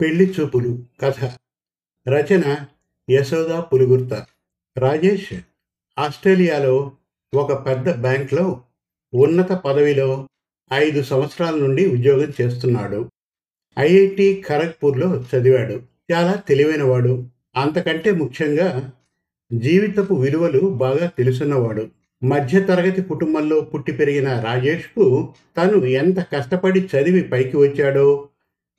పెళ్ళి చూపులు కథ రచన యశోద పులుగుర్త రాజేష్ ఆస్ట్రేలియాలో ఒక పెద్ద బ్యాంక్లో ఉన్నత పదవిలో ఐదు సంవత్సరాల నుండి ఉద్యోగం చేస్తున్నాడు. ఐఐటి ఖరగ్పూర్లో చదివాడు. చాలా తెలివైనవాడు. అంతకంటే ముఖ్యంగా జీవితపు విలువలు బాగా తెలుసున్నవాడు. మధ్యతరగతి కుటుంబంలో పుట్టి పెరిగిన రాజేష్కు తను ఎంత కష్టపడి చదివి పైకి వచ్చాడో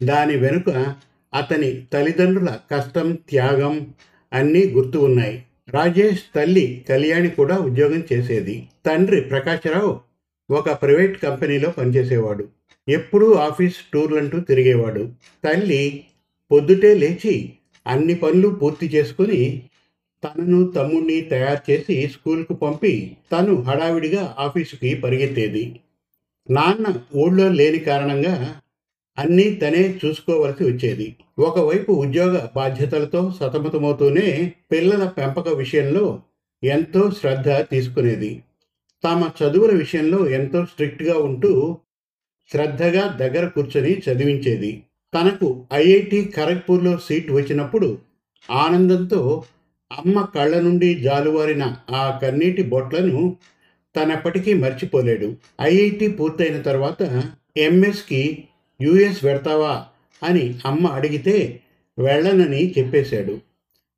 దాని వెనుక అతని తల్లిదండ్రుల కష్టం త్యాగం అన్నీ గుర్తు ఉన్నాయి. రాజేష్ తల్లి కళ్యాణి కూడా ఉద్యోగం చేసేది. తండ్రి ప్రకాశరావు ఒక ప్రైవేట్ కంపెనీలో పనిచేసేవాడు. ఎప్పుడూ ఆఫీస్ టూర్లంటూ తిరిగేవాడు. తల్లి పొద్దుటే లేచి అన్ని పనులు పూర్తి చేసుకుని తనను తమ్ముణ్ణి తయారు చేసి స్కూల్కు పంపి తను హడావిడిగా ఆఫీసుకి పరిగెత్తేది. నాన్న ఊళ్ళో లేని కారణంగా అన్నీ తనే చూసుకోవలసి వచ్చేది. ఒకవైపు ఉద్యోగ బాధ్యతలతో సతమతమవుతూనే పిల్లల పెంపక విషయంలో ఎంతో శ్రద్ధ తీసుకునేది. తమ చదువుల విషయంలో ఎంతో స్ట్రిక్ట్గా ఉంటూ శ్రద్ధగా దగ్గర కూర్చొని చదివించేది. తనకు ఐఐటి ఖరగ్పూర్లో సీట్ వచ్చినప్పుడు ఆనందంతో అమ్మ కళ్ళ నుండి జాలువారిన ఆ కన్నీటి బొట్లను తనప్పటికీ మర్చిపోలేడు. ఐఐటి పూర్తయిన తర్వాత ఎంఎస్కి యుఎస్ వెడతావా అని అమ్మ అడిగితే వెళ్ళనని చెప్పేశాడు.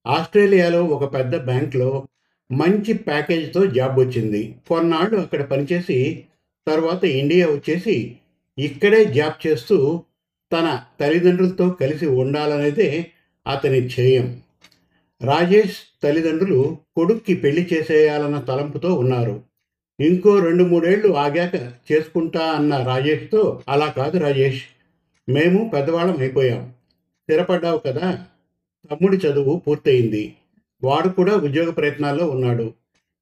ఆస్ట్రేలియాలో ఒక పెద్ద బ్యాంక్లో మంచి ప్యాకేజ్తో జాబ్ వచ్చింది. కొన్నాళ్ళు అక్కడ పనిచేసి తర్వాత ఇండియా వచ్చేసి ఇక్కడే జాబ్ చేస్తూ తన తల్లిదండ్రులతో కలిసి ఉండాలనేదే అతని ధ్యేయం. రాజేష్ తల్లిదండ్రులు కొడుక్కి పెళ్ళి చేసేయాలన్న తలంపుతో ఉన్నారు. ఇంకో రెండు మూడేళ్ళు ఆగాక చేసుకుంటా అన్న రాజేష్తో అలా కాదు రాజేష్ మేము పెద్దవాళ్ళం అయిపోయాం. స్థిరపడ్డావు కదా తమ్ముడి చదువు పూర్తయింది. వాడు కూడా ఉద్యోగ ప్రయత్నాల్లో ఉన్నాడు.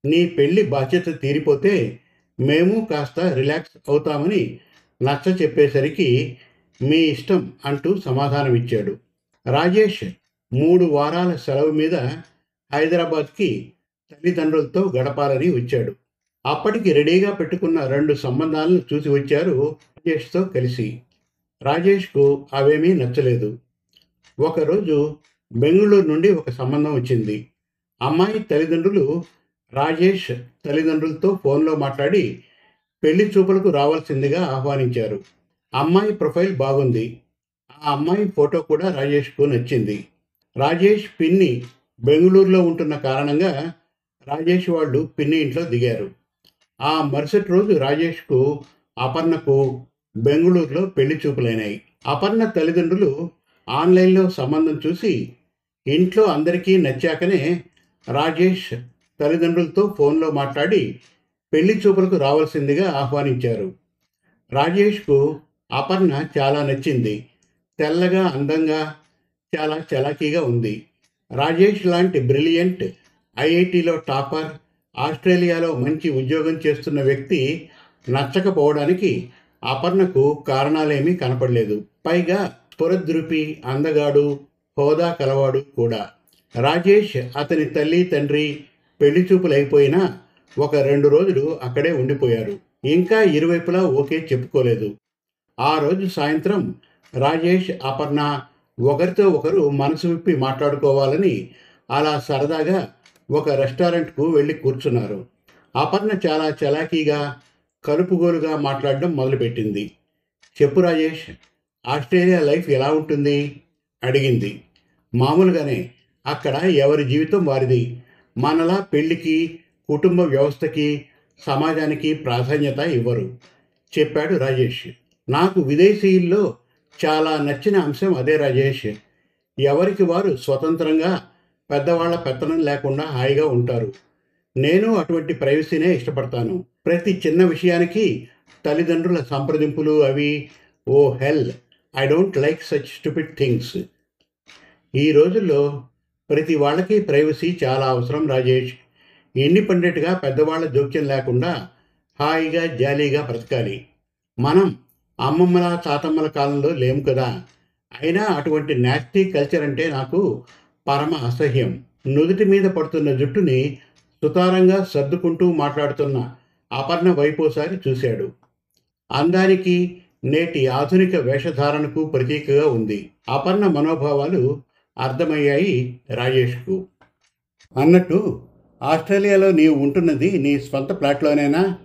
నీ పెళ్ళి బాధ్యత తీరిపోతే మేము కాస్త రిలాక్స్ అవుతామని నచ్చ చెప్పేసరికి మీ ఇష్టం అంటూ సమాధానమిచ్చాడు. రాజేష్ మూడు వారాల సెలవు మీద హైదరాబాద్కి తల్లిదండ్రులతో గడపాలని వచ్చాడు. అప్పటికి రెడీగా పెట్టుకున్న రెండు సంబంధాలను చూసి వచ్చారు రాజేష్తో కలిసి. రాజేష్కు అవేమీ నచ్చలేదు. ఒకరోజు బెంగళూరు నుండి ఒక సంబంధం వచ్చింది. అమ్మాయి తల్లిదండ్రులు రాజేష్ తల్లిదండ్రులతో ఫోన్లో మాట్లాడి పెళ్ళి చూపులకు రావాల్సిందిగా ఆహ్వానించారు. అమ్మాయి ప్రొఫైల్ బాగుంది. ఆ అమ్మాయి ఫోటో కూడా రాజేష్కు నచ్చింది. రాజేష్ పిన్ని బెంగళూరులో ఉంటున్న కారణంగా రాజేష్ వాళ్ళు పిన్ని ఇంట్లో దిగారు. ఆ మరుసటి రోజు రాజేష్కు అపర్ణకు బెంగళూరులో పెళ్ళి చూపులైనాయి. అపర్ణ తల్లిదండ్రులు ఆన్లైన్లో సంబంధం చూసి ఇంట్లో అందరికీ నచ్చాకనే రాజేష్ తల్లిదండ్రులతో ఫోన్లో మాట్లాడి పెళ్ళి చూపులకు రావాల్సిందిగా ఆహ్వానించారు. రాజేష్కు అపర్ణ చాలా నచ్చింది. తెల్లగా అందంగా చాలా చలాకీగా ఉంది. రాజేష్ లాంటి బ్రిలియంట్ ఐఐటిలో టాపర్ ఆస్ట్రేలియాలో మంచి ఉద్యోగం చేస్తున్న వ్యక్తి నచ్చకపోవడానికి అపర్ణకు కారణాలేమీ కనపడలేదు. పైగా పురద్రుపి అందగాడు హోదా కలవాడు కూడా. రాజేష్ అతని తల్లి తండ్రి పెళ్ళి చూపులు అయిపోయినా ఒక రెండు రోజులు అక్కడే ఉండిపోయారు. ఇంకా ఇరువైపులా ఓకే చెప్పుకోలేదు. ఆ రోజు సాయంత్రం రాజేష్ అపర్ణ ఒకరితో ఒకరు మనసు విప్పి మాట్లాడుకోవాలని అలా సరదాగా ఒక రెస్టారెంట్కు వెళ్ళి కూర్చున్నారు. అపర్ణ చాలా చలాకీగా కలుపుగోలుగా మాట్లాడడం మొదలుపెట్టింది. చెప్పు రాజేష్ ఆస్ట్రేలియా లైఫ్ ఎలా ఉంటుంది? అడిగింది. మామూలుగానే అక్కడ ఎవరి జీవితం వారిది? మనలా పెళ్ళికి కుటుంబ వ్యవస్థకి సమాజానికి ప్రాధాన్యత ఇవ్వరు చెప్పాడు రాజేష్. నాకు విదేశీయుల్లో చాలా నచ్చిన అంశం అదే రాజేష్. ఎవరికి వారు స్వతంత్రంగా పెద్దవాళ్ళ పెత్తనం లేకుండా హాయిగా ఉంటారు. నేను అటువంటి ప్రైవసీనే ఇష్టపడతాను. ప్రతి చిన్న విషయానికి తల్లిదండ్రుల సంప్రదింపులు అవి ఓ hell I don't like such stupid things. ఈ రోజుల్లో ప్రతి వాళ్ళకి ప్రైవసీ చాలా అవసరం రాజేష్. ఇండిపెండెంట్గా పెద్దవాళ్ళ జోక్యం లేకుండా హాయిగా జాలీగా బ్రతకాలి. మనం అమ్మమ్మల తాతమ్మల కాలంలో లేము కదా. అయినా అటువంటి నాస్టీ కల్చర్ అంటే నాకు పరమ అసహ్యం. నుదుటి మీద పడుతున్న జుట్టుని సుతారంగా సర్దుకుంటూ మాట్లాడుతున్న అపర్ణ వైపోసారి చూశాడు. అందానికి నేటి ఆధునిక వేషధారణకు ప్రతీకగా ఉంది. అపర్ణ మనోభావాలు అర్థమయ్యాయి రాజేష్కు. అన్నట్టు ఆస్ట్రేలియాలో నీవు ఉంటున్నది నీ స్వంత ఫ్లాట్లోనేనా?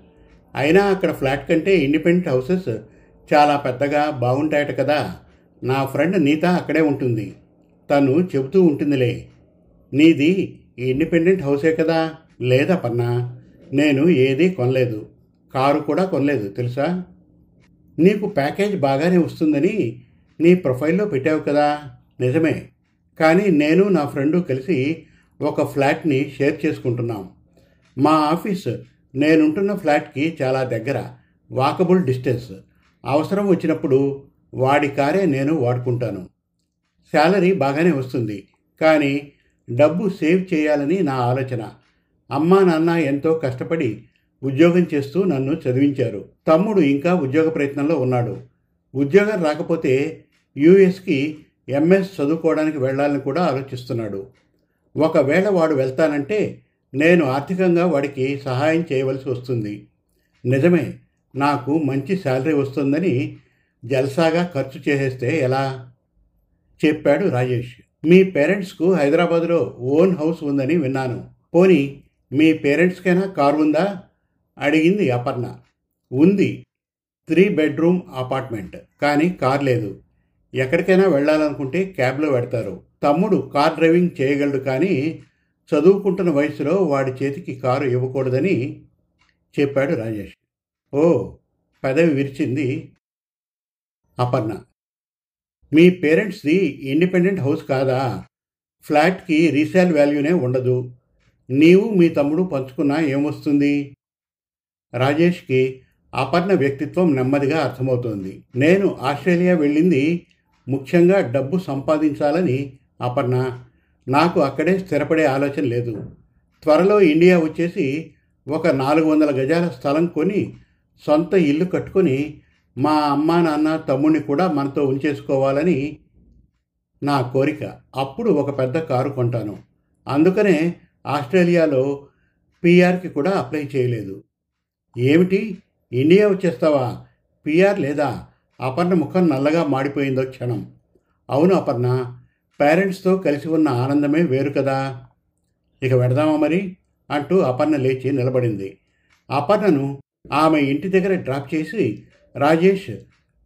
అయినా అక్కడ ఫ్లాట్ కంటే ఇండిపెండెంట్ హౌసెస్ చాలా పెద్దగా బాగుంటాయట కదా. నా ఫ్రెండ్ నీత అక్కడే ఉంటుంది. తను చెబుతూ ఉంటుందిలే నీది ఇండిపెండెంట్ హౌసే కదా? లేదా పన్నా? నేను ఏదీ కొనలేదు. కారు కూడా కొనలేదు తెలుసా? నీకు ప్యాకేజ్ బాగానే వస్తుందని నీ ప్రొఫైల్లో పెట్టావు కదా? నిజమే. కానీ నేను నా ఫ్రెండు కలిసి ఒక ఫ్లాట్ని షేర్ చేసుకుంటున్నాం. మా ఆఫీస్ నేనుంటున్న ఫ్లాట్కి చాలా దగ్గర వాకబుల్ డిస్టెన్స్. అవసరం వచ్చినప్పుడు వాడి కారే నేను వాడుకుంటాను. శాలరీ బాగానే వస్తుంది. కానీ డబ్బు సేవ్ చేయాలని నా ఆలోచన. అమ్మా నాన్న ఎంతో కష్టపడి ఉద్యోగం చేస్తూ నన్ను చదివించారు. తమ్ముడు ఇంకా ఉద్యోగ ప్రయత్నంలో ఉన్నాడు. ఉద్యోగం రాకపోతే యూఎస్కి ఎంఎస్ చదువుకోవడానికి వెళ్ళాలని కూడా ఆలోచిస్తున్నాడు. ఒకవేళ వాడు వెళ్తానంటే నేను ఆర్థికంగా వాడికి సహాయం చేయవలసి వస్తుంది. నిజమే నాకు మంచి శాలరీ వస్తుందని జల్సాగా ఖర్చు చేసేస్తే ఎలా? చెప్పాడు రాజేష్. మీ పేరెంట్స్కు హైదరాబాద్లో ఓన్ హౌస్ ఉందని విన్నాను. పోనీ మీ పేరెంట్స్కైనా కారు ఉందా? అడిగింది అపర్ణ. ఉంది. Three bedroom apartment. కానీ కార్ లేదు. ఎక్కడికైనా వెళ్ళాలనుకుంటే క్యాబ్లో పెడతారు. తమ్ముడు కార్ డ్రైవింగ్ చేయగలడు కానీ చదువుకుంటున్న వయసులో వాడి చేతికి కారు ఇవ్వకూడదని చెప్పాడు రాజేష్. ఓ పెదవి విరిచింది అపర్ణ. మీ పేరెంట్స్ది ఇండిపెండెంట్ హౌస్ కాదా? ఫ్లాట్కి రీసేల్ వాల్యూనే ఉండదు. నీవు మీ తమ్ముడు పంచుకున్నా ఏమొస్తుంది? రాజేష్కి అపర్ణ వ్యక్తిత్వం నెమ్మదిగా అర్థమవుతోంది. నేను ఆస్ట్రేలియా వెళ్ళింది ముఖ్యంగా డబ్బు సంపాదించాలని అపర్ణ. నాకు అక్కడే స్థిరపడే ఆలోచన లేదు. త్వరలో ఇండియా వచ్చేసి ఒక నాలుగు వందల గజాల స్థలం కొని సొంత ఇల్లు కట్టుకొని మా అమ్మా నాన్న తమ్ముడిని కూడా మనతో ఉంచేసుకోవాలని నా కోరిక. అప్పుడు ఒక పెద్ద కారు కొంటాను. అందుకనే ఆస్ట్రేలియాలో పిఆర్కి కూడా అప్లై చేయలేదు. ఏమిటి? ఇండియా వచ్చేస్తావా? పిఆర్ లేదా? అపర్ణ ముఖం నల్లగా మాడిపోయిందో క్షణం. అవును అపర్ణ పేరెంట్స్తో కలిసి ఉన్న ఆనందమే వేరు కదా. ఇక వెడదామా మరి? అంటూ అపర్ణ లేచి నిలబడింది. అపర్ణను ఆమె ఇంటి దగ్గర డ్రాప్ చేసి రాజేష్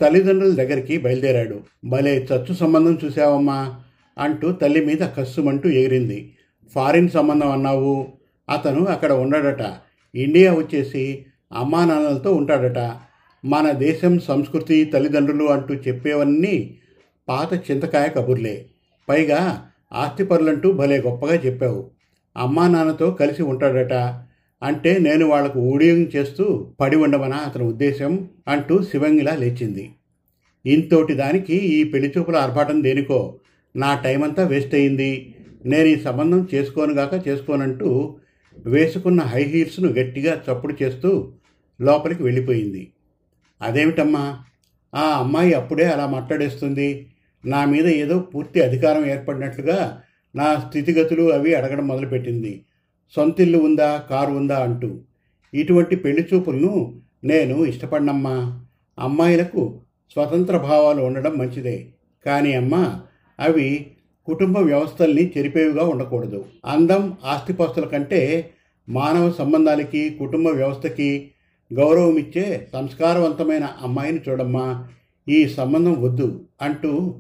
తల్లిదండ్రుల దగ్గరికి బయలుదేరాడు. భలే చచ్చు సంబంధం చూసావమ్మా అంటూ తల్లి మీద కస్సుమంటూ ఎగిరింది. ఫారిన్ సంబంధం అన్నావు? అతను అక్కడ ఉండడట. ఇండియా వచ్చేసి అమ్మా నాన్నలతో ఉంటాడట. మన దేశం సంస్కృతి తల్లిదండ్రులు అంటూ చెప్పేవన్నీ పాత చింతకాయ కబుర్లే. పైగా ఆస్తిపరులంటూ భలే గొప్పగా చెప్పావు. అమ్మా నాన్నతో కలిసి ఉంటాడట. అంటే నేను వాళ్ళకు ఊడియం చేస్తూ పడి ఉండమనా అతని ఉద్దేశం అంటూ శివంగిలా లేచింది. ఇంతోటి దానికి ఈ పెళ్ళి చూపుల ఆర్భాటం దేనికో? నా టైం అంతా వేస్ట్ అయింది. నేను ఈ సంబంధం చేసుకోనుగాక చేసుకోనంటూ వేసుకున్న హై హీల్స్ను గట్టిగా చప్పుడు చేస్తూ లోపలికి వెళ్ళిపోయింది. అదేమిటమ్మా? ఆ అమ్మాయి అప్పుడే అలా మాట్లాడేస్తుంది. నా మీద ఏదో పూర్తి అధికారం ఏర్పడినట్లుగా నా స్థితిగతులు అవి అడగడం మొదలుపెట్టింది. సొంతిల్లు ఉందా కారు ఉందా అంటూ. ఇటువంటి పెళ్ళి చూపులను నేను ఇష్టపడినమ్మా. అమ్మాయిలకు స్వతంత్ర భావాలు ఉండడం మంచిదే. కానీ అమ్మ అవి కుటుంబ వ్యవస్థల్ని చెరిపేవిగా ఉండకూడదు. అందం ఆస్తిపాస్తుల కంటే మానవ సంబంధాలకి కుటుంబ వ్యవస్థకి గౌరవం ఇచ్చే సంస్కారవంతమైన అమ్మాయిని చూడమ్మా. ఈ సంబంధం వద్దు అంటూ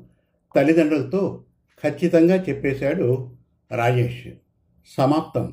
తల్లిదండ్రులతో ఖచ్చితంగా చెప్పేశాడు రాజేష్. సమాప్తం.